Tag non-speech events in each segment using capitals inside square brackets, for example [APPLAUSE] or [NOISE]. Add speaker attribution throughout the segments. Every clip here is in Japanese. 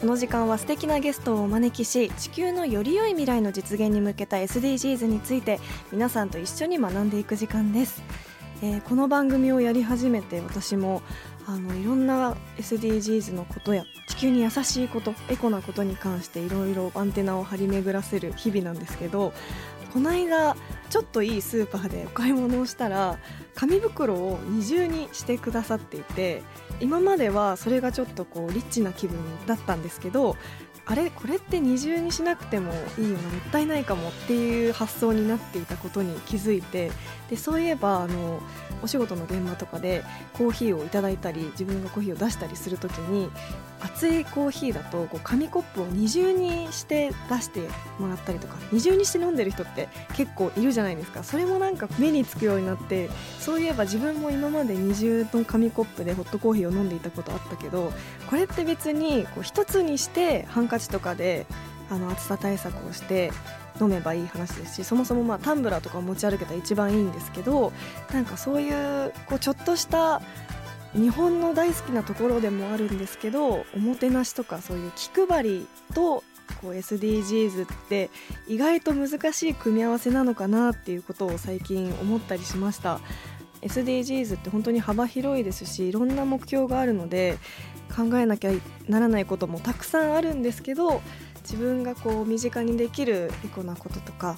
Speaker 1: この時間は素敵なゲストをお招きし地球のより良い未来の実現に向けた SDGs について皆さんと一緒に学んでいく時間です、えーこの番組をやり始めて私もあのいろんな SDGs のことや地球に優しいことエコなことに関していろいろアンテナを張り巡らせる日々なんですけどこの間ちょっといいスーパーでお買い物をしたら紙袋を二重にしてくださっていて今まではそれがちょっとこうリッチな気分だったんですけどあれ？これって二重にしなくてもいいよなもったいないかもっていう発想になっていたことに気づいて。でそういえばあのお仕事の現場とかでコーヒーをいただいたり自分がコーヒーを出したりするときに熱いコーヒーだとこう紙コップを二重にして出してもらったりとか二重にして飲んでる人って結構いるじゃないですか。それもなんか目につくようになってそういえば自分も今まで二重の紙コップでホットコーヒーを飲んでいたことあったけどこれって別にこう一つにしてハンカチとかであの暑さ対策をして飲めばいい話ですしそもそもまあタンブラーとかを持ち歩けたら一番いいんですけどなんかそういうこうちょっとした日本の大好きなところでもあるんですけどおもてなしとかそういう気配りとこう SDGs って意外と難しい組み合わせなのかなっていうことを最近思ったりしました。SDGs って本当に幅広いですしいろんな目標があるので考えなきゃならないこともたくさんあるんですけど自分がこう身近にできるエコなこととか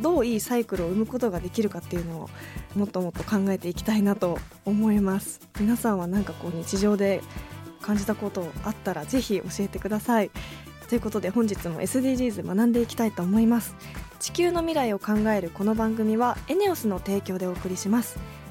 Speaker 1: どういいサイクルを生むことができるかっていうのをもっともっと考えていきたいなと思います。皆さんは何かこう日常で感じたことあったらぜひ教えてください。ということで本日も SDGs 学んでいきたいと思います。地球の未来を考えるこの番組はエネオスの提供でお送りします。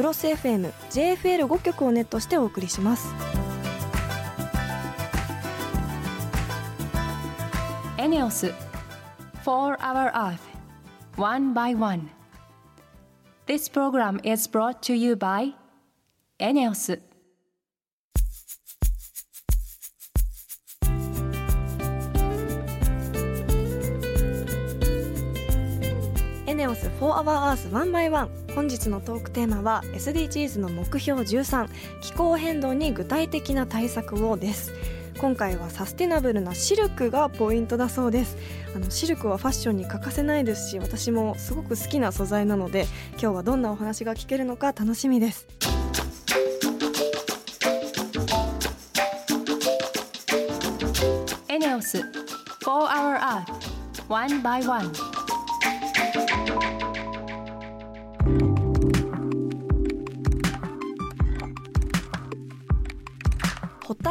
Speaker 1: クロス FM、JFL5 曲をネットしてお送りします
Speaker 2: エネオス4 Hour Earth One by One This program is brought to you by エネオス
Speaker 1: エネオス4 Hour Earth 1 by 1本日のトークテーマは SDGs の目標13気候変動に具体的な対策をです。今回はサステナブルなシルクがポイントだそうです。あのシルクはファッションに欠かせないですし私もすごく好きな素材なので今日はどんなお話が聞けるのか楽しみです。
Speaker 2: エネオス4 Hour Earth One by One.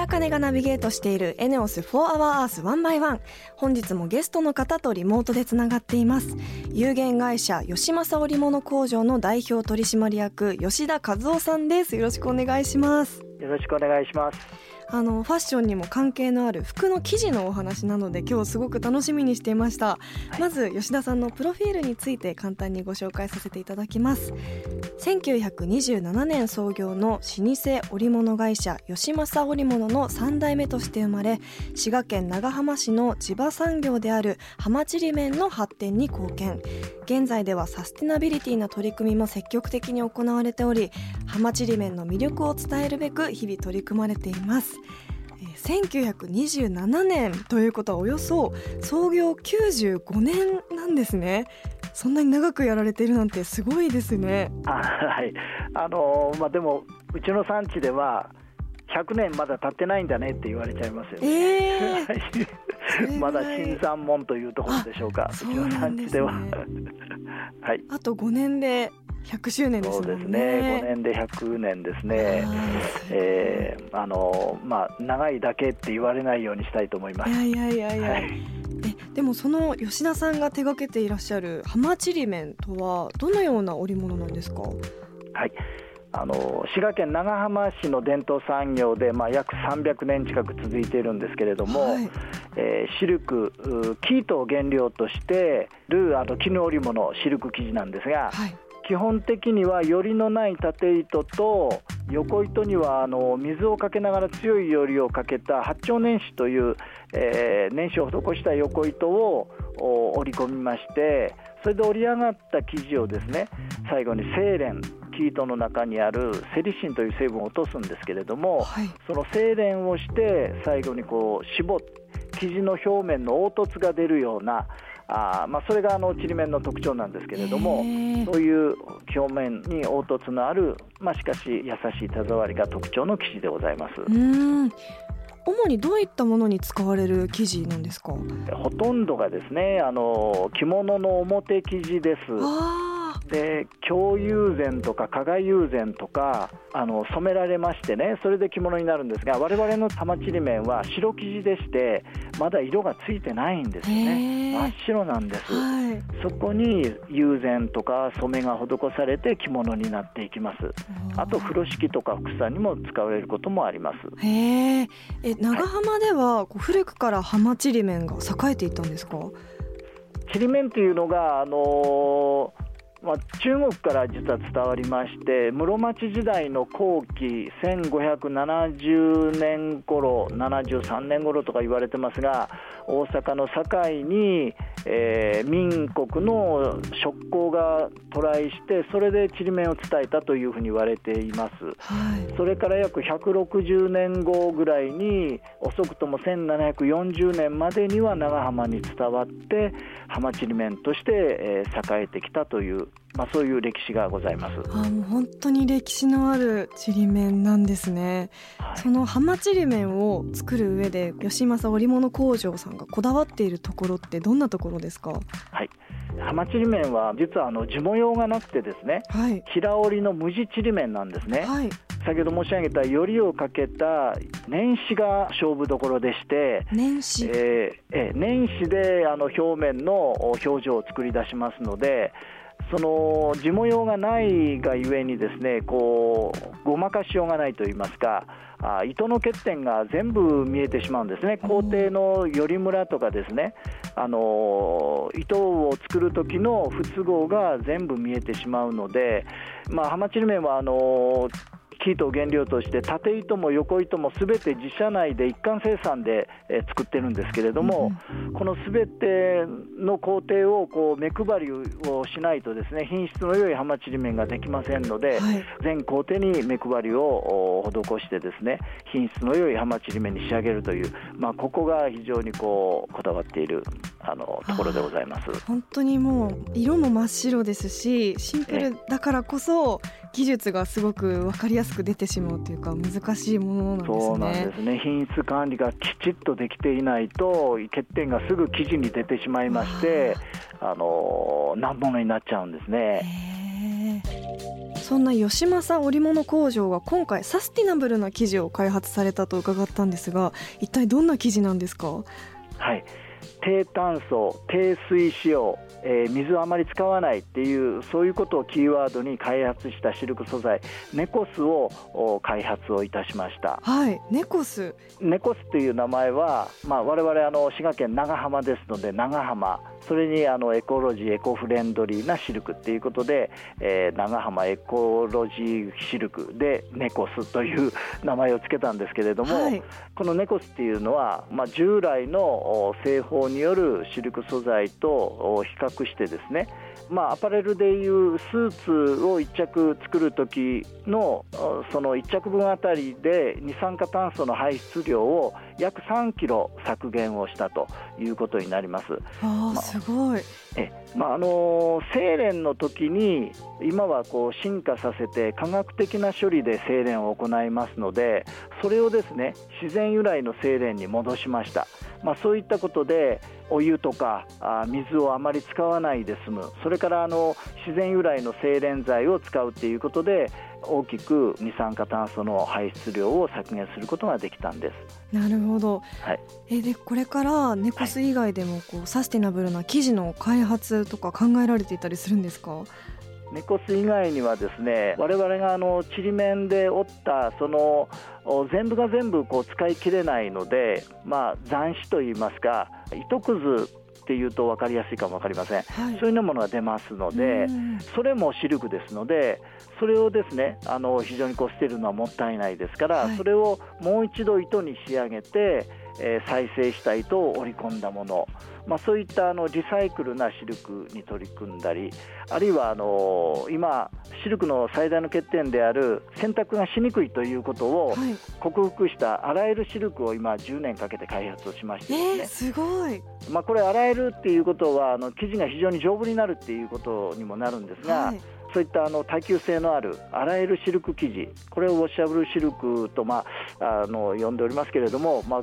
Speaker 1: 茜がナビゲートしているエネオス4 Hour Earth 1 by 1本日もゲストの方とリモートでつながっています。有限会社吉正織物工場の代表取締役吉田和夫さんです。よろしくお願いします。
Speaker 3: よろしくお願いします。
Speaker 1: あのファッションにも関係のある服の生地のお話なので今日すごく楽しみにしていました、まず吉田さんのプロフィールについて簡単にご紹介させていただきます。1927年創業の老舗織物会社吉正織物の3代目として生まれ滋賀県長浜市の地場産業である浜ちりめんの発展に貢献。現在ではサステナビリティな取り組みも積極的に行われており浜ちりめんの魅力を伝えるべく日々取り組まれています。えー1927年ということはおよそ創業95年なんですねそんなに長くやられているなんてすごいですね
Speaker 3: あはい。あのまあでもうちの産地では100年まだ経ってないんだねって言われちゃいますよね。
Speaker 1: えー、
Speaker 3: は [LAUGHS] いまだ新参門というところでしょうか、うちの産地では。
Speaker 1: はい、あと5年で100周年ですね。そうですね。
Speaker 3: 5年で100年ですね。えー、あのまあ長いだけって言われないようにしたいと思います。
Speaker 1: いやいやいやいや。はい、えでもその吉田さんが手掛けていらっしゃる浜ちりめんとはどのような織物なんですか？
Speaker 3: はい。あの滋賀県長浜市の伝統産業で、まあ、約300年近く続いているんですけれども、はい、えー、シルク生糸を原料としてるあの絹織物シルク生地なんですが、はい、基本的にはよりのない縦糸と横糸にはあの水をかけながら強いよりをかけた八丁年糸という、えー、年糸を施した横糸を織り込みましてそれで織り上がった生地をですね最後に精錬生糸の中にあるセリシンという成分を落とすんですけれども、はい、その精錬をして最後にこう絞って生地の表面の凹凸が出るようなあまあ、それがあのちりめんの特徴なんですけれども、そういう表面に凹凸のある、まあ、しかし優しい手触りが特徴の生地でございます。
Speaker 1: 主にどういったものに使われる生地なんですか？
Speaker 3: ほとんどがですねあの着物の表生地です。で京友禅とか加賀友禅とかあの染められましてねそれで着物になるんですが我々の玉ちりめんは白生地でしてまだ色がついてないんですよね。真っ白なんです、はい、そこに友禅とか染めが施されて着物になっていきます。あと風呂敷とか服さにも使われることもあります。
Speaker 1: へえ。長浜では、古くから浜ちりめんが栄えていたんですか？
Speaker 3: ちりめんというのがあのーまあ、中国から実は伝わりまして室町時代の後期1570年頃73年頃とか言われてますが大阪の堺に、えー、民国の職工が渡来してそれでちりめんを伝えたというふうに言われています、はい、それから約160年後ぐらいに遅くとも1740年までには長浜に伝わって浜ちりめんとして、えー、栄えてきたというまあ、そういう歴史がございます。
Speaker 1: あもう本当に歴史のあるちりめんなんですね、はい、その浜ちりめんを作る上で吉政織物工場さんがこだわっているところってどんなところですか？
Speaker 3: はい。浜ちりめんは実はあの地模様がなくてですね、はい、平織りの無地ちりめんなんですね、はい、先ほど申し上げたよりをかけた年始が勝負どころでして
Speaker 1: 年始、
Speaker 3: えー、え年始であの表面の表情を作り出しますのでその地模様がないがゆえにですねこうごまかしようがないといいますかあ糸の欠点が全部見えてしまうんですね。工程のよりムラとかですねあの糸を作る時の不都合が全部見えてしまうので、まあ、浜ちりめんはあの生糸を原料として縦糸も横糸もすべて自社内で一貫生産で、え作ってるんですけれども、うん、このすべての工程をこう目配りをしないとですね品質の良い浜ちりめんができませんので、はい、全工程に目配りを施してですね品質の良い浜ちりめんに仕上げるという、まあ、ここが非常にこうこだわっているあのところでございます。
Speaker 1: 本当にもう色も真っ白ですしシンプルだからこそ技術がすごく分かりやすく出てしまうというか難しいものなんですね。
Speaker 3: そうなんですね。品質管理がきちっとできていないと欠点がすぐ記事に出てしまいましてあの難物になっちゃうんですね。
Speaker 1: そんな吉政織物工場は今回サスティナブルな生地を開発されたと伺ったんですが一体どんな生地なんですか？
Speaker 3: はい低炭素低水使用えー、水をあまり使わないっていうそういうことをキーワードに開発したシルク素材ネコスを開発をいたしました。
Speaker 1: はいネコス。
Speaker 3: ネコスという名前は、まあ、我々あの滋賀県長浜ですので長浜それにあのエコロジーエコフレンドリーなシルクっていうことで、えー、長浜エコロジーシルクでネコスという名前を付けたんですけれども、はい、このネコスっていうのは、まあ、従来の製法によるシルク素材と比較してですねまあ、アパレルでいうスーツを1着作る時のその1着分あたりで二酸化炭素の排出量を約3キロ削減をしたということになります。
Speaker 1: あ、まあ、すごい
Speaker 3: えまあ、あの精錬の時に今はこう進化させて科学的な処理で精錬を行いますのでそれをですね自然由来の精錬に戻しました、まあ、そういったことでお湯とかあ水をあまり使わないで済む。それからあの自然由来の精錬剤を使うっていうことで大きく二酸化炭素の排出量を削減することができたんです。
Speaker 1: なるほど。はい、えでこれからネコス以外でもこう、はい、サステナブルな生地の開発とか考えられていたりするんですか？
Speaker 3: ネコス以外にはですね我々があのちりめんで折ったその全部が全部こう使い切れないので、まあ、残糸といいますか糸くずっていうと分かりやすいかも分かりません、はい、そういうものが出ますのでそれもシルクですのでそれをですねあの非常にこう捨てるのはもったいないですから、はい、それをもう一度糸に仕上げて、えー、再生した糸を織り込んだもの、まあ、そういったあのリサイクルなシルクに取り組んだりあるいはあの今シルクの最大の欠点である洗濯がしにくいということを克服した洗えるシルクを今10年かけて開発をしましてです
Speaker 1: ね、えー、すごい、
Speaker 3: まあ、これ洗えるっていうことはあの生地が非常に丈夫になるっていうことにもなるんですが、はい。そういったあの耐久性のある洗えるシルク生地これをウォッシャブルシルクと、まあ、あの呼んでおりますけれども、まあ、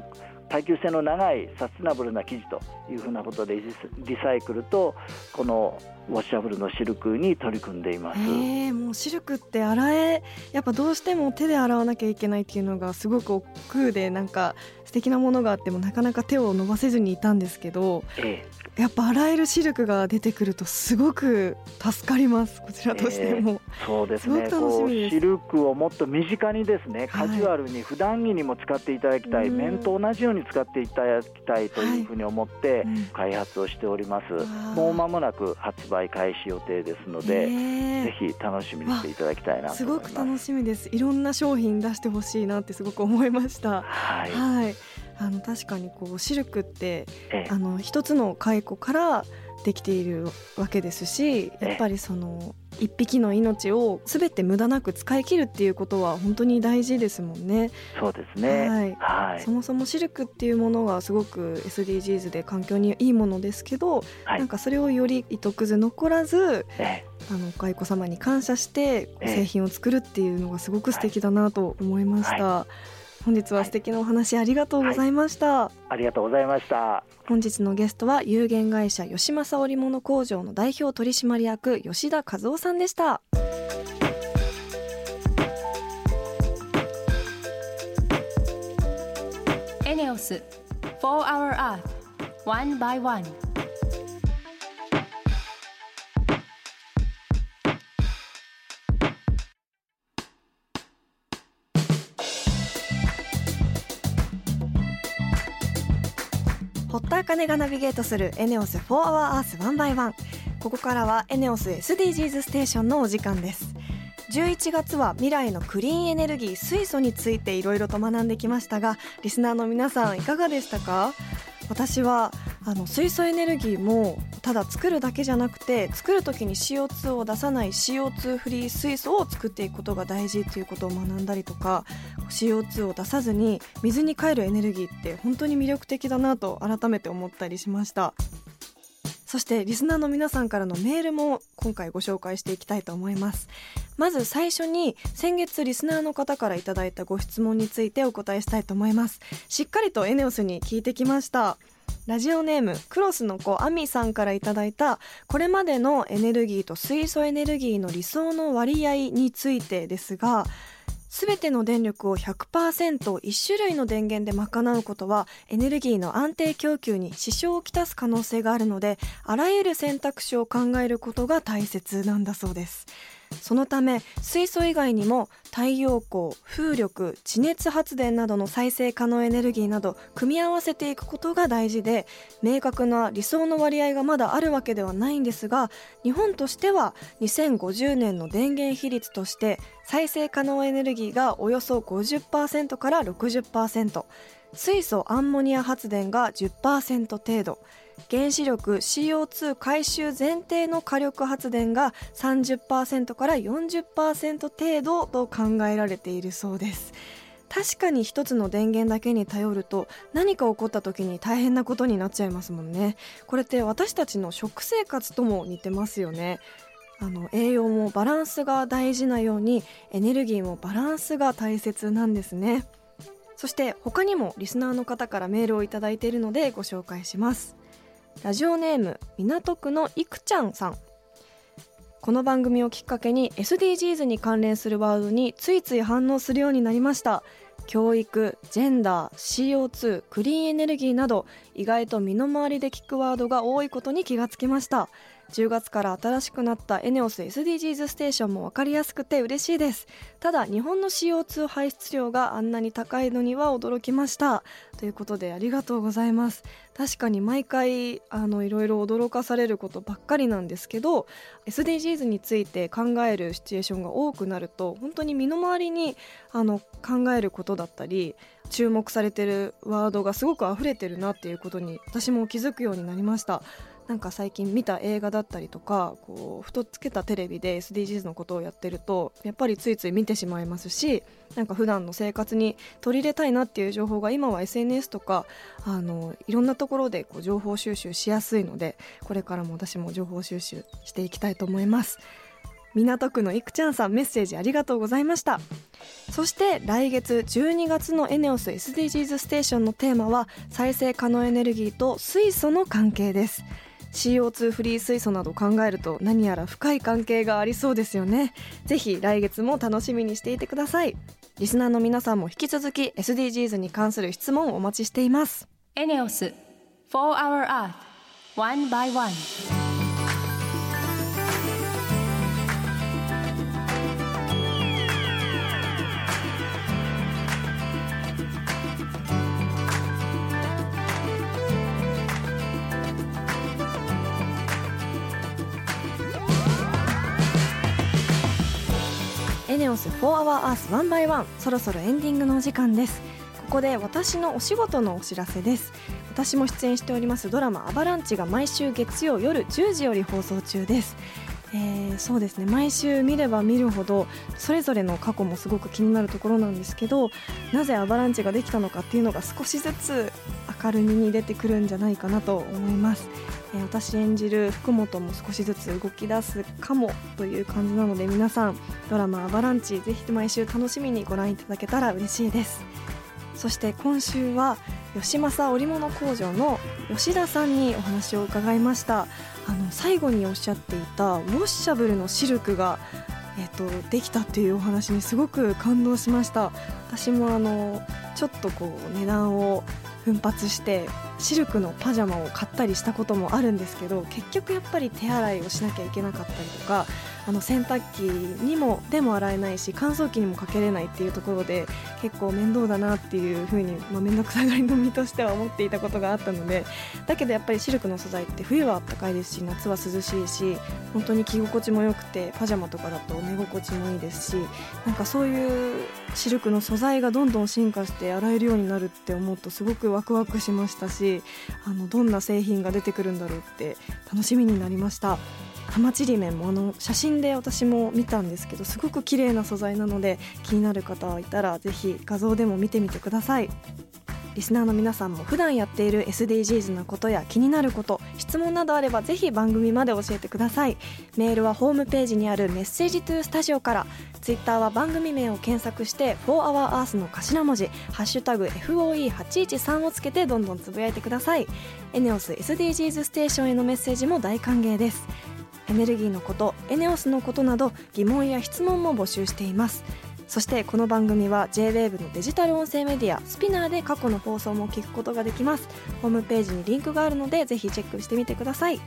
Speaker 3: 耐久性の長いサステナブルな生地というふうなことでリサイクルとこのウォッシャブルのシルクに取り組んでいます。
Speaker 1: えー、もうシルクって洗えやっぱどうしても手で洗わなきゃいけないっていうのがすごく億劫でなんか素敵なものがあってもなかなか手を伸ばせずにいたんですけど、えやっぱ洗えるシルクが出てくるとすごく助かります。こちらとしても、
Speaker 3: えー、そうですね。こうシルクをもっと身近にですねカジュアルに普段着にも使っていただきたい、はい、面と同じように使っていただきたいというふうに思って開発をしております、はいうん、もう間もなく発売開始予定ですので、え。ー、ぜひ楽しみにしていただきたいな
Speaker 1: す。ごく楽しみです。いろんな商品出してほしいなってすごく思いました。
Speaker 3: はい、
Speaker 1: はい。あの確かにこうシルクって、あの一つの蚕からできているわけですしやっぱりその一匹の命をすべて無駄なく使い切るっていうことは本当に大事ですもんね。
Speaker 3: そうですね、
Speaker 1: はい、はい、そもそもシルクっていうものがすごく SDGs で環境にいいものですけど、はい、なんかそれをより糸くず残らず、あのお蚕様に感謝して製品を作るっていうのがすごく素敵だなと思いました。はい本日は素敵なお話ありがとうございました、はい、
Speaker 3: ありがとうございました。
Speaker 1: 本日のゲストは有限会社吉正織物工場の代表取締役吉田和夫さんでした。
Speaker 2: エネオス4 Hour Earth One by One
Speaker 1: 根がナビゲートするエネオス4 Hour Earth 1 by 1ここからはエネオス SDGs ステーションのお時間です。11月は未来のクリーンエネルギー水素についていろいろと学んできましたがリスナーの皆さんいかがでしたか？私はあの水素エネルギーもただ作るだけじゃなくて作る時に CO2 を出さない CO2 フリー水素を作っていくことが大事ということを学んだりとか CO2 を出さずに水に変えるエネルギーって本当に魅力的だなと改めて思ったりしました。そしてリスナーの皆さんからのメールも今回ご紹介していきたいと思います。まず最初に先月リスナーの方からいただいたご質問についてお答えしたいと思います。しっかりとエネオスに聞いてきました。ラジオネームクロスの子アミさんからいただいたこれまでのエネルギーと水素エネルギーの理想の割合についてですが全ての電力を 100%1 種類の電源で賄うことはエネルギーの安定供給に支障をきたす可能性があるのであらゆる選択肢を考えることが大切なんだそうです。そのため水素以外にも太陽光風力地熱発電などの再生可能エネルギーなど組み合わせていくことが大事で明確な理想の割合がまだあるわけではないんですが日本としては2050年の電源比率として再生可能エネルギーがおよそ50%から60%水素アンモニア発電が10%程度。原子力 CO2 回収前提の火力発電が30%から40%程度と考えられているそうです。確かに一つの電源だけに頼ると何か起こった時に大変なことになっちゃいますもんね。これって私たちの食生活とも似てますよね。あの栄養もバランスが大事なようにエネルギーもバランスが大切なんですね。そして他にもリスナーの方からメールを頂いているのでご紹介します。ラジオネーム港区のいくちゃんさん。この番組をきっかけに SDGs に関連するワードについつい反応するようになりました。教育ジェンダー CO2 クリーンエネルギーなど意外と身の回りで聞くワードが多いことに気がつきました。10月から新しくなったエネオス SDGs ステーションも分かりやすくて嬉しいです。ただ日本の CO2 排出量があんなに高いのには驚きました。ということでありがとうございます。確かに毎回あのいろいろ驚かされることばっかりなんですけど SDGs について考えるシチュエーションが多くなると本当に身の回りにあの考えることだったり注目されてるワードがすごく溢れてるなっていうことに私も気づくようになりました。なんか最近見た映画だったりとかこうふとつけたテレビで SDGs のことをやってるとやっぱりついつい見てしまいますしなんか普段の生活に取り入れたいなっていう情報が今は SNS とかあのいろんなところでこう情報収集しやすいのでこれからも私も情報収集していきたいと思います。港区のいくちゃんさんメッセージありがとうございました。そして来月12月のエネオス SDGs ステーションのテーマは再生可能エネルギーと水素の関係です。CO2 フリー水素など考えると何やら深い関係がありそうですよね。ぜひ来月も楽しみにしていてください。リスナーの皆さんも引き続き SDGs に関する質問をお待ちしています。
Speaker 2: エネオス4 Hour Earth One by One.
Speaker 1: エネオス4 Hour Earth 1 by 1そろそろエンディングのお時間です。ここで私のお仕事のお知らせです。私も出演しておりますドラマ「アバランチ」が毎週月曜夜10時より放送中です。えー、そうですね。毎週見れば見るほどそれぞれの過去もすごく気になるところなんですけどなぜアバランチができたのかっていうのが少しずつ明るみに出てくるんじゃないかなと思います。えー、私演じる福本も少しずつ動き出すかもという感じなので皆さんドラマ「アバランチ」ぜひ毎週楽しみにご覧いただけたら嬉しいです。そして今週は吉政織物工場の吉田さんにお話を伺いました。あの最後におっしゃっていたウォッシャブルのシルクがえーと、とできたっていうお話にすごく感動しました。私もあのちょっとこう値段を奮発してシルクのパジャマを買ったりしたこともあるんですけど結局やっぱり手洗いをしなきゃいけなかったりとかあの洗濯機にもでも洗えないし乾燥機にもかけれないっていうところで結構面倒だなっていうふうに、まあ、面倒くさがりの身としては思っていたことがあったのでだけどやっぱりシルクの素材って冬は暖かいですし夏は涼しいし本当に着心地も良くてパジャマとかだと寝心地もいいですしなんかそういうシルクの素材がどんどん進化して洗えるようになるって思うとすごくワクワクしましたしあのどんな製品が出てくるんだろうって楽しみになりました。浜ちりめんもあの写真で私も見たんですけどすごく綺麗な素材なので気になる方いたらぜひ画像でも見てみてください。リスナーの皆さんも普段やっている SDGs なことや気になること質問などあればぜひ番組まで教えてください。メールはホームページにあるメッセージトゥースタジオから。ツイッターは番組名を検索して「4HourEarth」の頭文字「ハッシュタグ #FOE813」をつけてどんどんつぶやいてください。エネオス SDGs ステーションへのメッセージも大歓迎です。エネルギーのことエネオスのことなど疑問や質問も募集しています。そしてこの番組は JWAVE のデジタル音声メディアスピナーで過去の放送も聞くことができます。ホームページにリンクがあるのでぜひチェックしてみてください。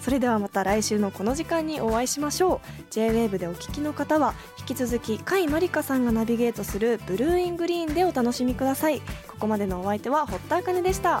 Speaker 1: それではまた来週のこの時間にお会いしましょう。JWAVE でお聞きの方は引き続き甲斐まりかさんがナビゲートする BLUE IN GREEN でお楽しみください。ここまでのお相手は堀田茜でした。